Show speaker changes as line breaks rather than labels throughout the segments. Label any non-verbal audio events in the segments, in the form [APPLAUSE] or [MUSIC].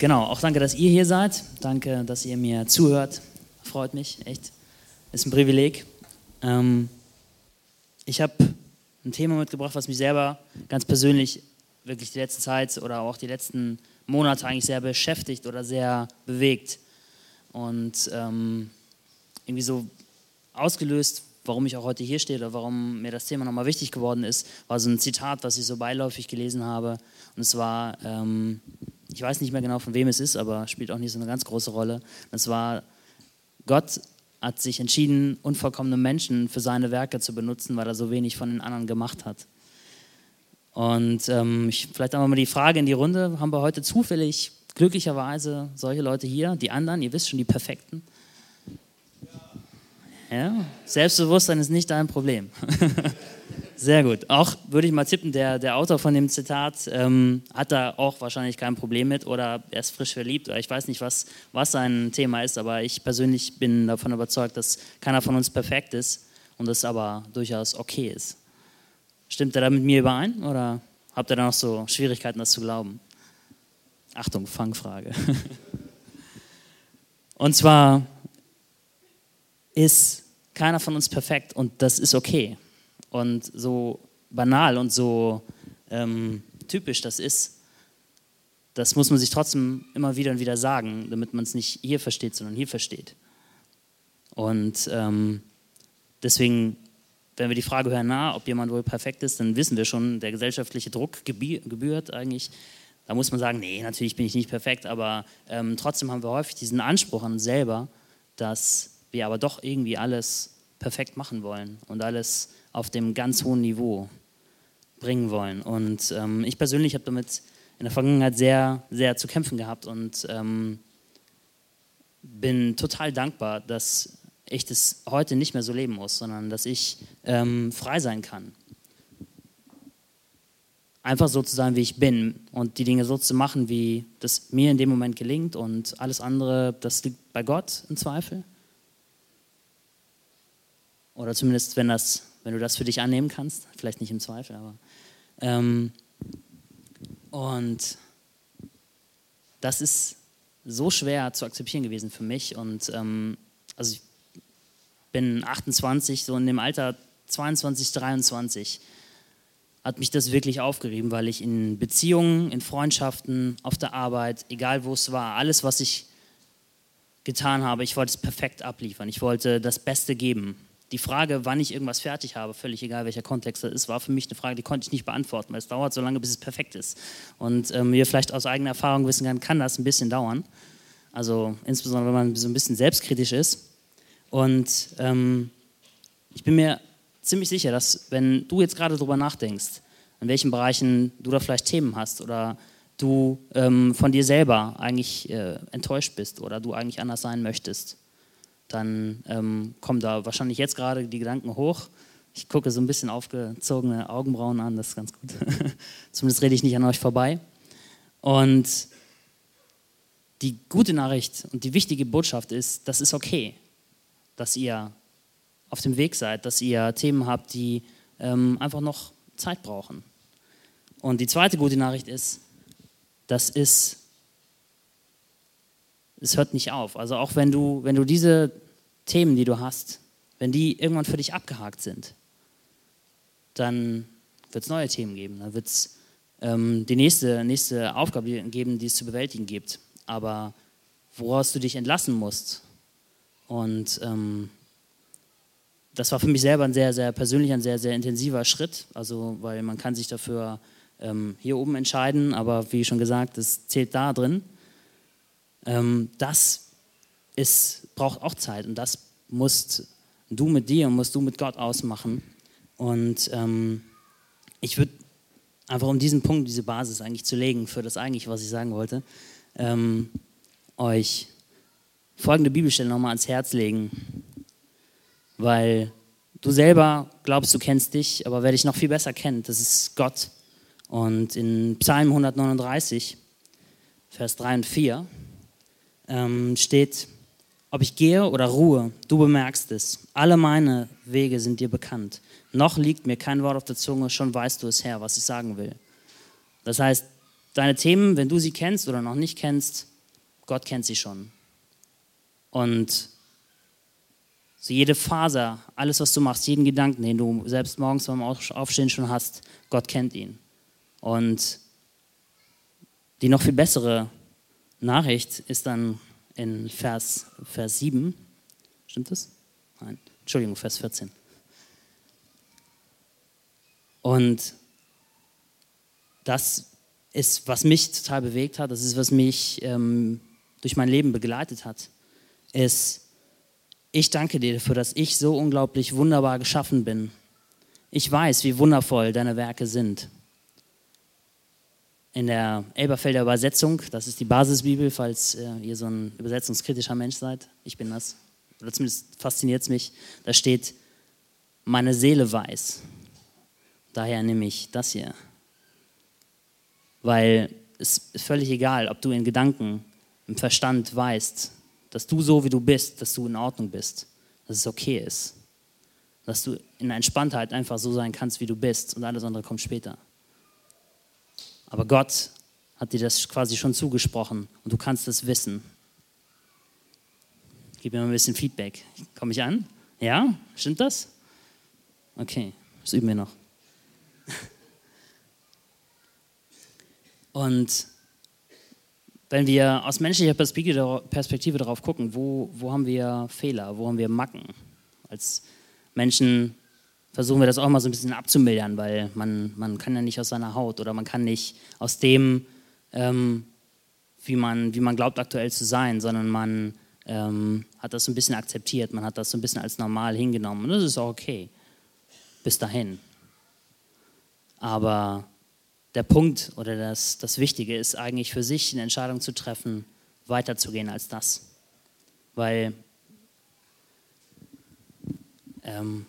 Genau, auch danke, dass ihr hier seid. Danke, dass ihr mir zuhört. Freut mich, echt. Ist ein Privileg. Ähm, ich habe ein Thema mitgebracht, was mich selber ganz persönlich wirklich die letzte Zeit oder auch die letzten Monate eigentlich sehr beschäftigt oder sehr bewegt. Und ähm, irgendwie so ausgelöst, warum ich auch heute hier stehe oder warum mir das Thema nochmal wichtig geworden ist, war so ein Zitat, was ich so beiläufig gelesen habe. Und es war, ähm, ich weiß nicht mehr genau von wem es ist, aber spielt auch nicht so eine ganz große Rolle. Es war, Gott hat sich entschieden, unvollkommene Menschen für seine Werke zu benutzen, weil er so wenig von den anderen gemacht hat. Und ähm, ich, vielleicht einmal mal die Frage in die Runde, haben wir heute zufällig, glücklicherweise, solche Leute hier, die anderen, ihr wisst schon, die Perfekten? Ja, Selbstbewusstsein ist nicht dein Problem. [LAUGHS] Sehr gut. Auch würde ich mal tippen, der, der Autor von dem Zitat ähm, hat da auch wahrscheinlich kein Problem mit oder er ist frisch verliebt oder ich weiß nicht, was, was sein Thema ist, aber ich persönlich bin davon überzeugt, dass keiner von uns perfekt ist und es aber durchaus okay ist. Stimmt er da mit mir überein oder habt ihr da noch so Schwierigkeiten, das zu glauben? Achtung, Fangfrage. [LAUGHS] Und zwar ist keiner von uns perfekt und das ist okay und so banal und so ähm, typisch das ist, das muss man sich trotzdem immer wieder und wieder sagen, damit man es nicht hier versteht, sondern hier versteht. Und ähm, deswegen, wenn wir die Frage hören, na, ob jemand wohl perfekt ist, dann wissen wir schon, der gesellschaftliche Druck gebührt eigentlich. Da muss man sagen, nee, natürlich bin ich nicht perfekt, aber ähm, trotzdem haben wir häufig diesen Anspruch an uns selber, dass wir aber doch irgendwie alles perfekt machen wollen und alles auf dem ganz hohen Niveau bringen wollen. Und ähm, ich persönlich habe damit in der Vergangenheit sehr, sehr zu kämpfen gehabt und ähm, bin total dankbar, dass ich das heute nicht mehr so leben muss, sondern dass ich ähm, frei sein kann. Einfach so zu sein, wie ich bin und die Dinge so zu machen, wie das mir in dem Moment gelingt und alles andere, das liegt bei Gott im Zweifel. Oder zumindest, wenn, das, wenn du das für dich annehmen kannst. Vielleicht nicht im Zweifel, aber. Ähm, und das ist so schwer zu akzeptieren gewesen für mich. Und ähm, also ich bin 28, so in dem Alter 22, 23 hat mich das wirklich aufgerieben, weil ich in Beziehungen, in Freundschaften, auf der Arbeit, egal wo es war, alles, was ich getan habe, ich wollte es perfekt abliefern. Ich wollte das Beste geben. Die Frage, wann ich irgendwas fertig habe, völlig egal welcher Kontext das ist, war für mich eine Frage, die konnte ich nicht beantworten, weil es dauert so lange, bis es perfekt ist. Und ähm, wir vielleicht aus eigener Erfahrung wissen kann, kann das ein bisschen dauern. Also insbesondere, wenn man so ein bisschen selbstkritisch ist. Und ähm, ich bin mir ziemlich sicher, dass wenn du jetzt gerade darüber nachdenkst, in welchen Bereichen du da vielleicht Themen hast oder du ähm, von dir selber eigentlich äh, enttäuscht bist oder du eigentlich anders sein möchtest, dann ähm, kommen da wahrscheinlich jetzt gerade die Gedanken hoch. Ich gucke so ein bisschen aufgezogene Augenbrauen an, das ist ganz gut. [LAUGHS] Zumindest rede ich nicht an euch vorbei. Und die gute Nachricht und die wichtige Botschaft ist, das ist okay, dass ihr auf dem Weg seid, dass ihr Themen habt, die ähm, einfach noch Zeit brauchen. Und die zweite gute Nachricht ist, das ist es hört nicht auf. Also auch wenn du, wenn du diese Themen, die du hast, wenn die irgendwann für dich abgehakt sind, dann wird es neue Themen geben. Dann wird es ähm, die nächste, nächste Aufgabe geben, die es zu bewältigen gibt. Aber woraus du dich entlassen musst. Und ähm, das war für mich selber ein sehr, sehr persönlicher, ein sehr, sehr intensiver Schritt. Also, weil man kann sich dafür ähm, hier oben entscheiden, aber wie schon gesagt, das zählt da drin. Ähm, das ist, braucht auch Zeit und das musst du mit dir und musst du mit Gott ausmachen. Und ähm, ich würde einfach um diesen Punkt, diese Basis eigentlich zu legen für das eigentlich, was ich sagen wollte, ähm, euch folgende Bibelstelle nochmal ans Herz legen, weil du selber glaubst, du kennst dich, aber wer dich noch viel besser kennt, das ist Gott. Und in Psalm 139, Vers 3 und 4, ähm, steht, ob ich gehe oder ruhe, du bemerkst es. Alle meine Wege sind dir bekannt. Noch liegt mir kein Wort auf der Zunge, schon weißt du es her, was ich sagen will. Das heißt, deine Themen, wenn du sie kennst oder noch nicht kennst, Gott kennt sie schon. Und so jede Faser, alles, was du machst, jeden Gedanken, den du selbst morgens beim Aufstehen schon hast, Gott kennt ihn. Und die noch viel bessere Nachricht ist dann in Vers, Vers 7. Stimmt das? Nein, Entschuldigung, Vers 14. Und das ist, was mich total bewegt hat, das ist, was mich ähm, durch mein Leben begleitet hat, ist, ich danke dir dafür, dass ich so unglaublich wunderbar geschaffen bin. Ich weiß, wie wundervoll deine Werke sind. In der Elberfelder Übersetzung, das ist die Basisbibel, falls äh, ihr so ein übersetzungskritischer Mensch seid, ich bin das, oder zumindest fasziniert es mich, da steht, meine Seele weiß. Daher nehme ich das hier. Weil es ist völlig egal, ob du in Gedanken, im Verstand weißt, dass du so wie du bist, dass du in Ordnung bist, dass es okay ist, dass du in Entspanntheit einfach so sein kannst, wie du bist und alles andere kommt später. Aber Gott hat dir das quasi schon zugesprochen und du kannst es wissen. Gib mir mal ein bisschen Feedback. Komme ich an? Ja? Stimmt das? Okay, das üben wir noch. [LAUGHS] Und wenn wir aus menschlicher Perspektive darauf gucken, wo, wo haben wir Fehler, wo haben wir Macken? Als Menschen versuchen wir das auch mal so ein bisschen abzumildern, weil man, man kann ja nicht aus seiner Haut oder man kann nicht aus dem, ähm, wie, man, wie man glaubt aktuell zu sein, sondern man ähm, hat das so ein bisschen akzeptiert, man hat das so ein bisschen als normal hingenommen und das ist auch okay, bis dahin. Aber der Punkt oder das, das Wichtige ist eigentlich für sich eine Entscheidung zu treffen, weiterzugehen als das. Weil ähm,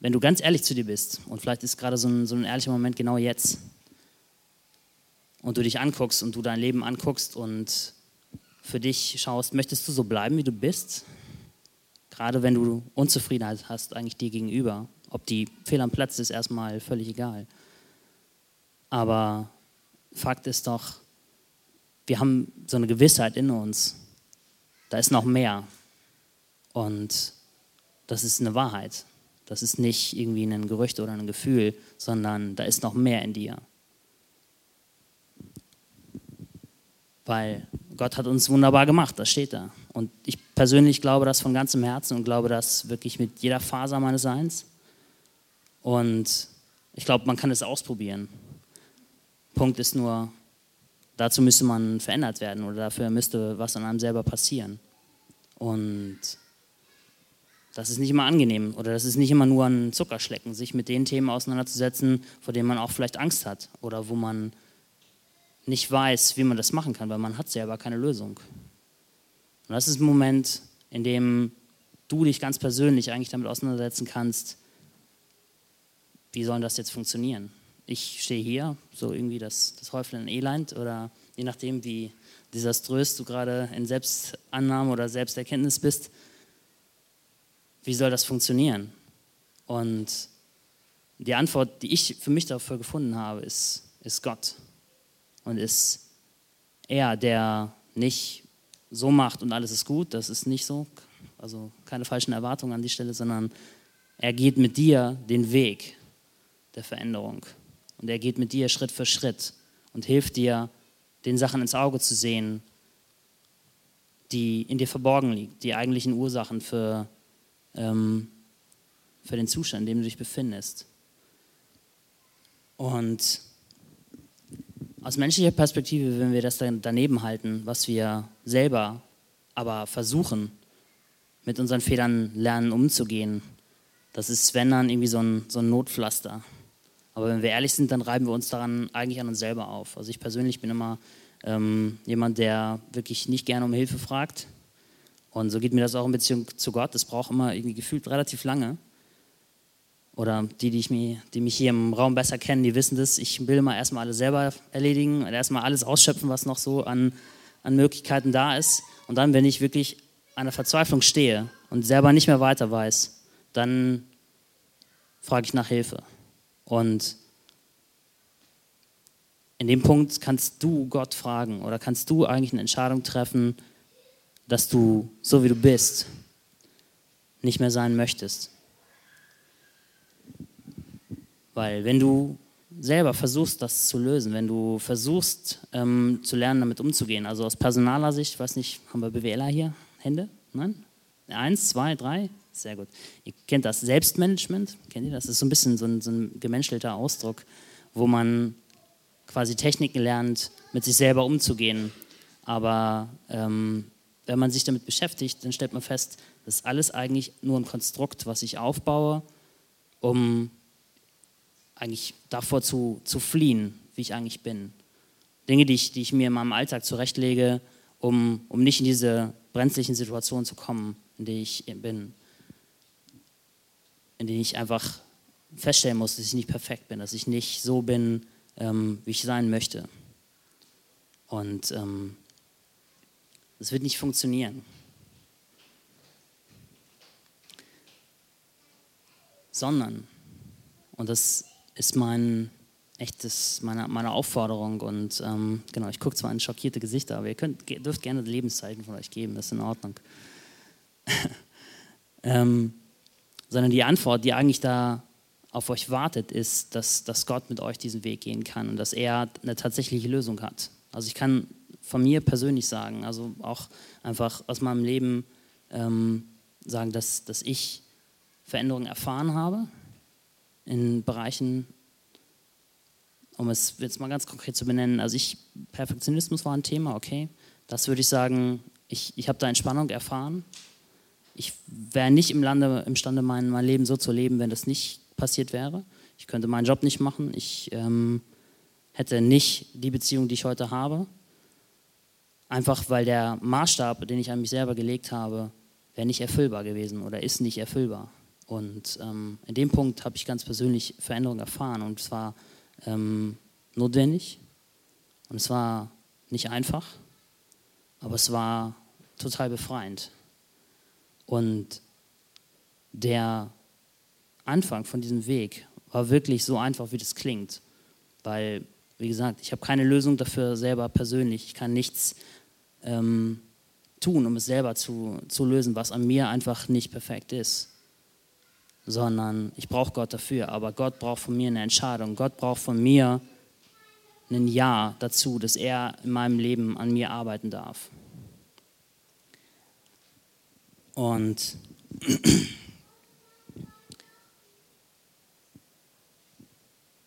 wenn du ganz ehrlich zu dir bist, und vielleicht ist gerade so ein, so ein ehrlicher Moment genau jetzt, und du dich anguckst und du dein Leben anguckst und für dich schaust, möchtest du so bleiben, wie du bist? Gerade wenn du Unzufriedenheit hast eigentlich dir gegenüber. Ob die Fehl am Platz ist, erstmal völlig egal. Aber Fakt ist doch, wir haben so eine Gewissheit in uns. Da ist noch mehr. Und das ist eine Wahrheit. Das ist nicht irgendwie ein Gerücht oder ein Gefühl, sondern da ist noch mehr in dir. Weil Gott hat uns wunderbar gemacht, das steht da. Und ich persönlich glaube das von ganzem Herzen und glaube das wirklich mit jeder Faser meines Seins. Und ich glaube, man kann es ausprobieren. Punkt ist nur, dazu müsste man verändert werden oder dafür müsste was an einem selber passieren. Und das ist nicht immer angenehm oder das ist nicht immer nur ein Zuckerschlecken, sich mit den Themen auseinanderzusetzen, vor denen man auch vielleicht Angst hat oder wo man nicht weiß, wie man das machen kann, weil man hat selber keine Lösung. Und das ist ein Moment, in dem du dich ganz persönlich eigentlich damit auseinandersetzen kannst, wie soll das jetzt funktionieren? ich stehe hier, so irgendwie das, das Häuflein Elend oder je nachdem, wie desaströs du gerade in Selbstannahme oder Selbsterkenntnis bist, wie soll das funktionieren? Und die Antwort, die ich für mich dafür gefunden habe, ist, ist Gott. Und ist er, der nicht so macht und alles ist gut, das ist nicht so, also keine falschen Erwartungen an die Stelle, sondern er geht mit dir den Weg der Veränderung. Und er geht mit dir Schritt für Schritt und hilft dir, den Sachen ins Auge zu sehen, die in dir verborgen liegen, die eigentlichen Ursachen für, für den Zustand, in dem du dich befindest. Und aus menschlicher Perspektive, wenn wir das dann daneben halten, was wir selber aber versuchen, mit unseren Fehlern lernen umzugehen, das ist, wenn dann irgendwie so ein, so ein Notpflaster. Aber wenn wir ehrlich sind, dann reiben wir uns daran eigentlich an uns selber auf. Also ich persönlich bin immer ähm, jemand, der wirklich nicht gerne um Hilfe fragt. Und so geht mir das auch in Beziehung zu Gott. Das braucht immer irgendwie gefühlt relativ lange. Oder die, die, ich mir, die mich hier im Raum besser kennen, die wissen das. Ich will immer erstmal alles selber erledigen und erstmal alles ausschöpfen, was noch so an, an Möglichkeiten da ist. Und dann, wenn ich wirklich an der Verzweiflung stehe und selber nicht mehr weiter weiß, dann frage ich nach Hilfe. Und in dem Punkt kannst du Gott fragen oder kannst du eigentlich eine Entscheidung treffen, dass du, so wie du bist, nicht mehr sein möchtest. Weil wenn du selber versuchst, das zu lösen, wenn du versuchst ähm, zu lernen, damit umzugehen, also aus personaler Sicht, ich weiß nicht, haben wir BWLer hier? Hände? Nein? Eins, zwei, drei? Sehr gut. Ihr kennt das Selbstmanagement, kennt ihr das? Das ist so ein bisschen so ein, so ein gemenschelter Ausdruck, wo man quasi Techniken lernt, mit sich selber umzugehen. Aber ähm, wenn man sich damit beschäftigt, dann stellt man fest, das ist alles eigentlich nur ein Konstrukt, was ich aufbaue, um eigentlich davor zu, zu fliehen, wie ich eigentlich bin. Dinge, die ich, die ich mir in meinem Alltag zurechtlege, um, um nicht in diese brenzlichen Situationen zu kommen, in denen ich bin. In denen ich einfach feststellen muss, dass ich nicht perfekt bin, dass ich nicht so bin, ähm, wie ich sein möchte. Und ähm, das wird nicht funktionieren. Sondern, und das ist mein echtes, meine, meine Aufforderung. Und ähm, genau, ich gucke zwar in schockierte Gesichter, aber ihr könnt, dürft gerne Lebenszeichen von euch geben, das ist in Ordnung. [LAUGHS] ähm, sondern die Antwort, die eigentlich da auf euch wartet, ist, dass, dass Gott mit euch diesen Weg gehen kann und dass er eine tatsächliche Lösung hat. Also ich kann von mir persönlich sagen, also auch einfach aus meinem Leben ähm, sagen, dass, dass ich Veränderungen erfahren habe in Bereichen, um es jetzt mal ganz konkret zu benennen. Also ich, Perfektionismus war ein Thema, okay. Das würde ich sagen, ich, ich habe da Entspannung erfahren. Ich wäre nicht im Lande, imstande, mein, mein Leben so zu leben, wenn das nicht passiert wäre. Ich könnte meinen Job nicht machen. Ich ähm, hätte nicht die Beziehung, die ich heute habe. Einfach weil der Maßstab, den ich an mich selber gelegt habe, wäre nicht erfüllbar gewesen oder ist nicht erfüllbar. Und ähm, in dem Punkt habe ich ganz persönlich Veränderungen erfahren und es war ähm, notwendig und es war nicht einfach, aber es war total befreiend. Und der Anfang von diesem Weg war wirklich so einfach, wie das klingt, weil, wie gesagt, ich habe keine Lösung dafür selber persönlich. Ich kann nichts ähm, tun, um es selber zu, zu lösen, was an mir einfach nicht perfekt ist sondern ich brauche Gott dafür. Aber Gott braucht von mir eine Entscheidung. Gott braucht von mir ein Ja dazu, dass er in meinem Leben an mir arbeiten darf. Und [CLEARS THROAT]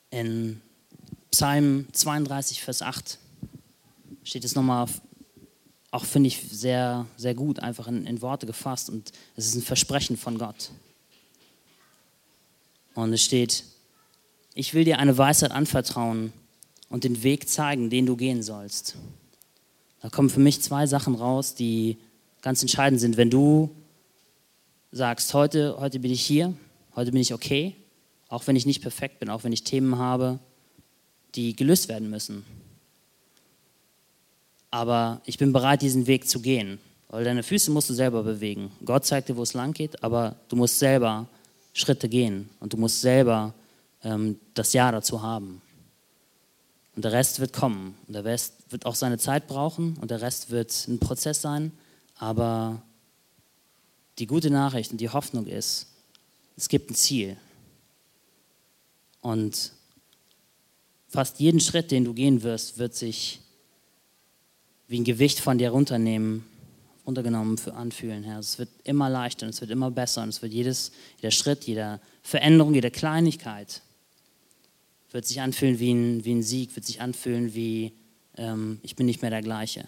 in Psalm 32, Vers 8 steht es nochmal, auch finde ich sehr, sehr gut, einfach in, in Worte gefasst. Und es ist ein Versprechen von Gott. Und es steht, ich will dir eine Weisheit anvertrauen und den Weg zeigen, den du gehen sollst. Da kommen für mich zwei Sachen raus, die ganz entscheidend sind. Wenn du sagst, heute, heute bin ich hier, heute bin ich okay, auch wenn ich nicht perfekt bin, auch wenn ich Themen habe, die gelöst werden müssen. Aber ich bin bereit, diesen Weg zu gehen, weil deine Füße musst du selber bewegen. Gott zeigt dir, wo es lang geht, aber du musst selber Schritte gehen und du musst selber ähm, das Ja dazu haben. Und der Rest wird kommen. Und der Rest wird auch seine Zeit brauchen und der Rest wird ein Prozess sein. Aber die gute Nachricht und die Hoffnung ist, es gibt ein Ziel. Und fast jeden Schritt, den du gehen wirst, wird sich wie ein Gewicht von dir runternehmen runtergenommen für anfühlen, Herr. Es wird immer leichter und es wird immer besser und es wird jedes, jeder Schritt, jede Veränderung, jede Kleinigkeit wird sich anfühlen wie ein, wie ein Sieg, wird sich anfühlen wie, ähm, ich bin nicht mehr der gleiche.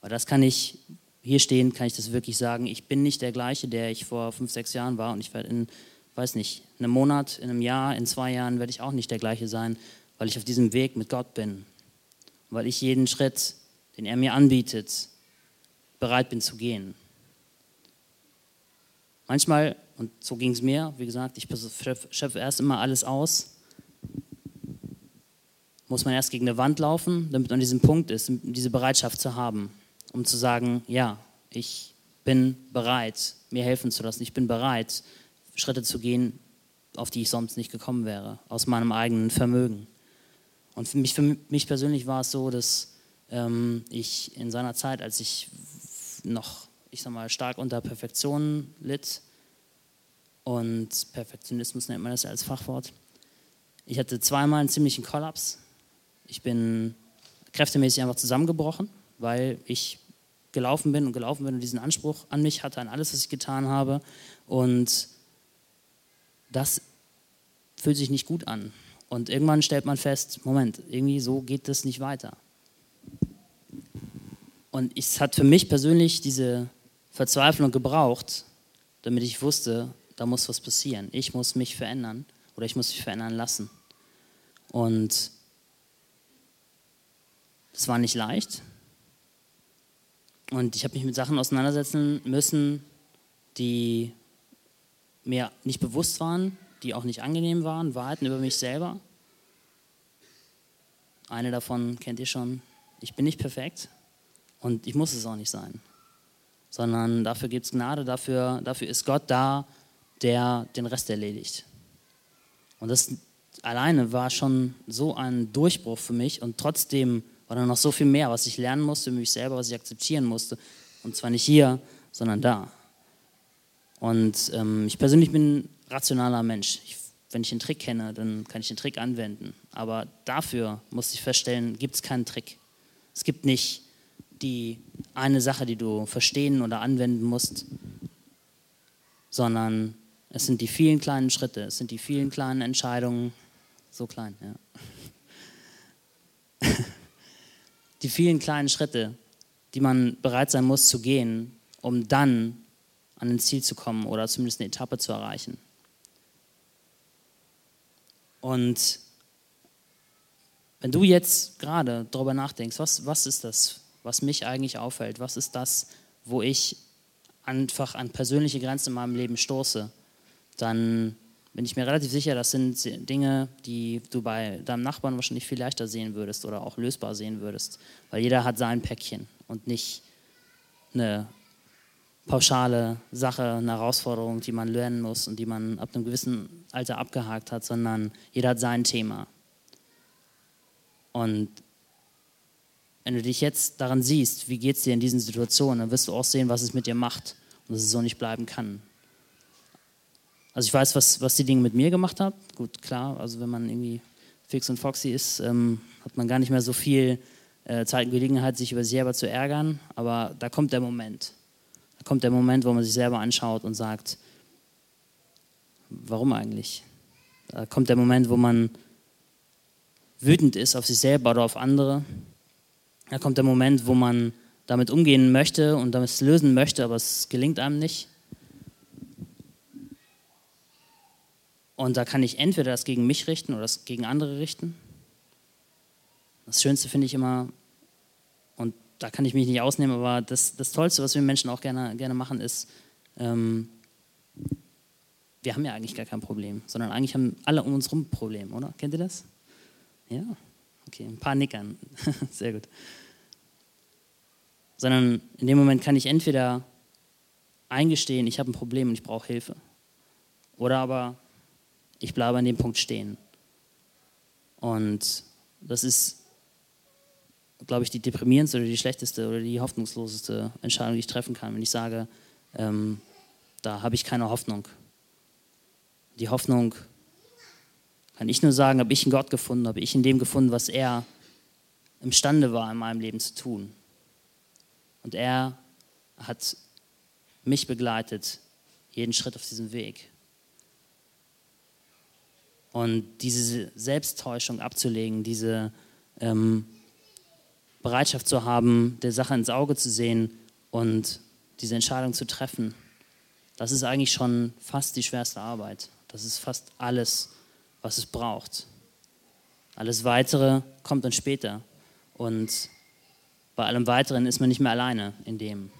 Aber das kann ich, hier stehen, kann ich das wirklich sagen, ich bin nicht der gleiche, der ich vor fünf, sechs Jahren war und ich werde in, weiß nicht, in einem Monat, in einem Jahr, in zwei Jahren werde ich auch nicht der gleiche sein, weil ich auf diesem Weg mit Gott bin. Weil ich jeden Schritt, den er mir anbietet, bereit bin zu gehen. Manchmal, und so ging es mir, wie gesagt, ich schöpfe erst immer alles aus, muss man erst gegen eine Wand laufen, damit man an diesem Punkt ist, diese Bereitschaft zu haben, um zu sagen, ja, ich bin bereit, mir helfen zu lassen. Ich bin bereit, Schritte zu gehen, auf die ich sonst nicht gekommen wäre, aus meinem eigenen Vermögen. Und für mich, für mich persönlich war es so, dass ähm, ich in seiner Zeit, als ich noch, ich sag mal, stark unter Perfektion litt, und Perfektionismus nennt man das ja als Fachwort, ich hatte zweimal einen ziemlichen Kollaps. Ich bin kräftemäßig einfach zusammengebrochen, weil ich gelaufen bin und gelaufen bin und diesen Anspruch an mich hatte, an alles, was ich getan habe. Und das fühlt sich nicht gut an. Und irgendwann stellt man fest, Moment, irgendwie so geht das nicht weiter. Und es hat für mich persönlich diese Verzweiflung gebraucht, damit ich wusste, da muss was passieren. Ich muss mich verändern oder ich muss mich verändern lassen. Und es war nicht leicht. Und ich habe mich mit Sachen auseinandersetzen müssen, die mir nicht bewusst waren, die auch nicht angenehm waren, Wahrheiten über mich selber. Eine davon kennt ihr schon. Ich bin nicht perfekt und ich muss es auch nicht sein. Sondern dafür gibt es Gnade, dafür, dafür ist Gott da, der den Rest erledigt. Und das alleine war schon so ein Durchbruch für mich und trotzdem war da noch so viel mehr, was ich lernen musste mich selber, was ich akzeptieren musste. Und zwar nicht hier, sondern da. Und ähm, ich persönlich bin ein rationaler Mensch. Ich, wenn ich einen Trick kenne, dann kann ich den Trick anwenden. Aber dafür musste ich feststellen, gibt es keinen Trick. Es gibt nicht die eine Sache, die du verstehen oder anwenden musst, sondern es sind die vielen kleinen Schritte, es sind die vielen kleinen Entscheidungen, so klein, ja. [LAUGHS] Die vielen kleinen Schritte, die man bereit sein muss zu gehen, um dann an ein Ziel zu kommen oder zumindest eine Etappe zu erreichen. Und wenn du jetzt gerade darüber nachdenkst, was, was ist das, was mich eigentlich auffällt, was ist das, wo ich einfach an persönliche Grenzen in meinem Leben stoße, dann bin ich mir relativ sicher, das sind Dinge, die du bei deinem Nachbarn wahrscheinlich viel leichter sehen würdest oder auch lösbar sehen würdest, weil jeder hat sein Päckchen und nicht eine pauschale Sache, eine Herausforderung, die man lernen muss und die man ab einem gewissen Alter abgehakt hat, sondern jeder hat sein Thema. Und wenn du dich jetzt daran siehst, wie geht es dir in diesen Situationen, dann wirst du auch sehen, was es mit dir macht und dass es so nicht bleiben kann. Also ich weiß, was, was die Dinge mit mir gemacht haben. Gut, klar, also wenn man irgendwie Fix und Foxy ist, ähm, hat man gar nicht mehr so viel äh, Zeit und Gelegenheit, sich über sich selber zu ärgern. Aber da kommt der Moment. Da kommt der Moment, wo man sich selber anschaut und sagt, warum eigentlich? Da kommt der Moment, wo man wütend ist auf sich selber oder auf andere. Da kommt der Moment, wo man damit umgehen möchte und damit lösen möchte, aber es gelingt einem nicht. Und da kann ich entweder das gegen mich richten oder das gegen andere richten. Das Schönste finde ich immer, und da kann ich mich nicht ausnehmen, aber das, das Tollste, was wir Menschen auch gerne, gerne machen, ist, ähm, wir haben ja eigentlich gar kein Problem, sondern eigentlich haben alle um uns herum ein Problem, oder? Kennt ihr das? Ja? Okay, ein paar Nickern. [LAUGHS] Sehr gut. Sondern in dem Moment kann ich entweder eingestehen, ich habe ein Problem und ich brauche Hilfe. Oder aber ich bleibe an dem Punkt stehen. Und das ist, glaube ich, die deprimierendste oder die schlechteste oder die hoffnungsloseste Entscheidung, die ich treffen kann, wenn ich sage, ähm, da habe ich keine Hoffnung. Die Hoffnung, kann ich nur sagen, habe ich in Gott gefunden, habe ich in dem gefunden, was er imstande war, in meinem Leben zu tun. Und er hat mich begleitet, jeden Schritt auf diesem Weg. Und diese Selbsttäuschung abzulegen, diese ähm, Bereitschaft zu haben, der Sache ins Auge zu sehen und diese Entscheidung zu treffen, das ist eigentlich schon fast die schwerste Arbeit. Das ist fast alles, was es braucht. Alles Weitere kommt dann später. Und bei allem Weiteren ist man nicht mehr alleine in dem.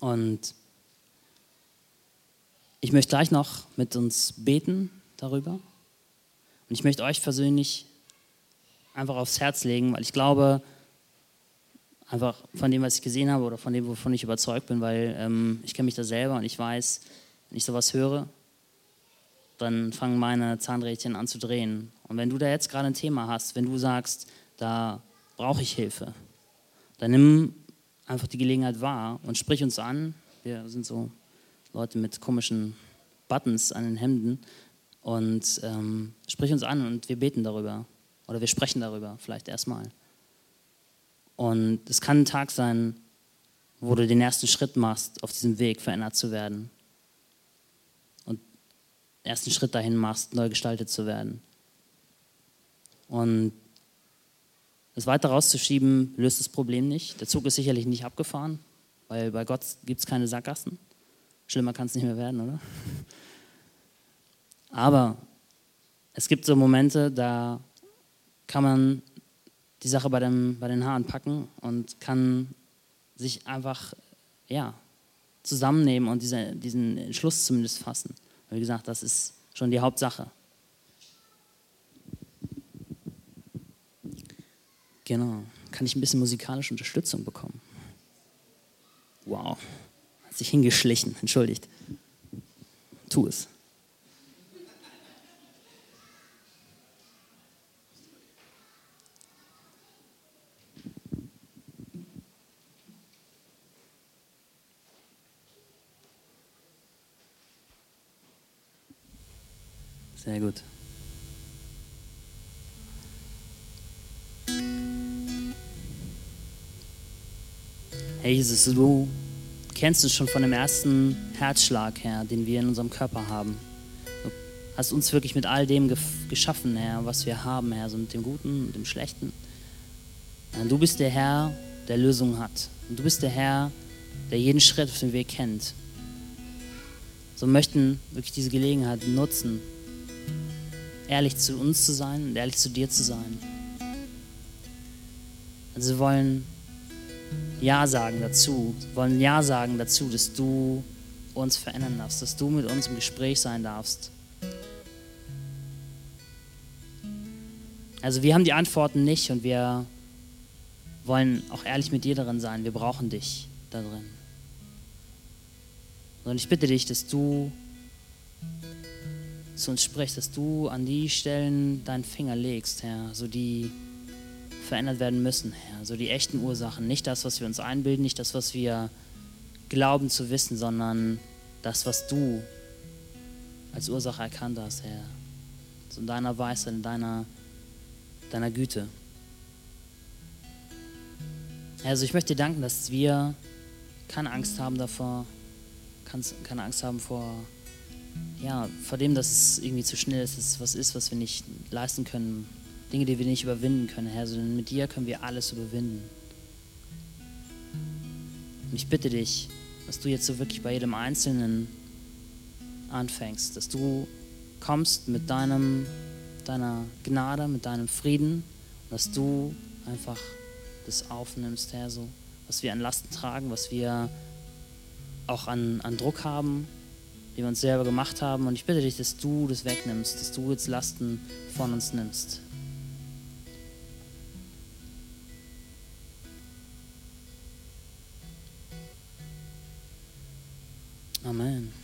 Und ich möchte gleich noch mit uns beten darüber. Und ich möchte euch persönlich einfach aufs Herz legen, weil ich glaube, Einfach von dem, was ich gesehen habe oder von dem, wovon ich überzeugt bin, weil ähm, ich kenne mich da selber und ich weiß, wenn ich sowas höre, dann fangen meine Zahnrädchen an zu drehen. Und wenn du da jetzt gerade ein Thema hast, wenn du sagst, da brauche ich Hilfe, dann nimm einfach die Gelegenheit wahr und sprich uns an. Wir sind so Leute mit komischen Buttons an den Hemden und ähm, sprich uns an und wir beten darüber oder wir sprechen darüber vielleicht erstmal. Und es kann ein Tag sein, wo du den ersten Schritt machst, auf diesem Weg verändert zu werden. Und den ersten Schritt dahin machst, neu gestaltet zu werden. Und es weiter rauszuschieben, löst das Problem nicht. Der Zug ist sicherlich nicht abgefahren, weil bei Gott gibt es keine Sackgassen. Schlimmer kann es nicht mehr werden, oder? [LAUGHS] Aber es gibt so Momente, da kann man die Sache bei, dem, bei den Haaren packen und kann sich einfach ja, zusammennehmen und diese, diesen Entschluss zumindest fassen. Wie gesagt, das ist schon die Hauptsache. Genau. Kann ich ein bisschen musikalische Unterstützung bekommen? Wow. Hat sich hingeschlichen. Entschuldigt. Tu es. Sehr gut. Herr Jesus, du kennst uns schon von dem ersten Herzschlag, Herr, den wir in unserem Körper haben. Du hast uns wirklich mit all dem geschaffen, Herr, was wir haben, Herr, so mit dem Guten und dem Schlechten. Du bist der Herr, der Lösungen hat. Und du bist der Herr, der jeden Schritt auf dem Weg kennt. So möchten wirklich diese Gelegenheit nutzen, ehrlich zu uns zu sein und ehrlich zu dir zu sein. Also wir wollen Ja sagen dazu, wir wollen Ja sagen dazu, dass du uns verändern darfst, dass du mit uns im Gespräch sein darfst. Also wir haben die Antworten nicht und wir wollen auch ehrlich mit dir darin sein. Wir brauchen dich da drin. Und ich bitte dich, dass du uns sprichst, dass du an die Stellen deinen Finger legst, Herr, so die verändert werden müssen, Herr, so die echten Ursachen. Nicht das, was wir uns einbilden, nicht das, was wir glauben zu wissen, sondern das, was du als Ursache erkannt hast, Herr. So in deiner Weisheit, in deiner, deiner Güte. Also ich möchte dir danken, dass wir keine Angst haben davor, keine Angst haben vor ja, vor dem, dass es irgendwie zu schnell ist, dass es was ist, was wir nicht leisten können, Dinge, die wir nicht überwinden können, Herr, sondern mit dir können wir alles überwinden. Und ich bitte dich, dass du jetzt so wirklich bei jedem Einzelnen anfängst, dass du kommst mit deinem, deiner Gnade, mit deinem Frieden, dass du einfach das aufnimmst, Herr, so, was wir an Lasten tragen, was wir auch an, an Druck haben, die wir uns selber gemacht haben. Und ich bitte dich, dass du das wegnimmst, dass du jetzt Lasten von uns nimmst. Amen.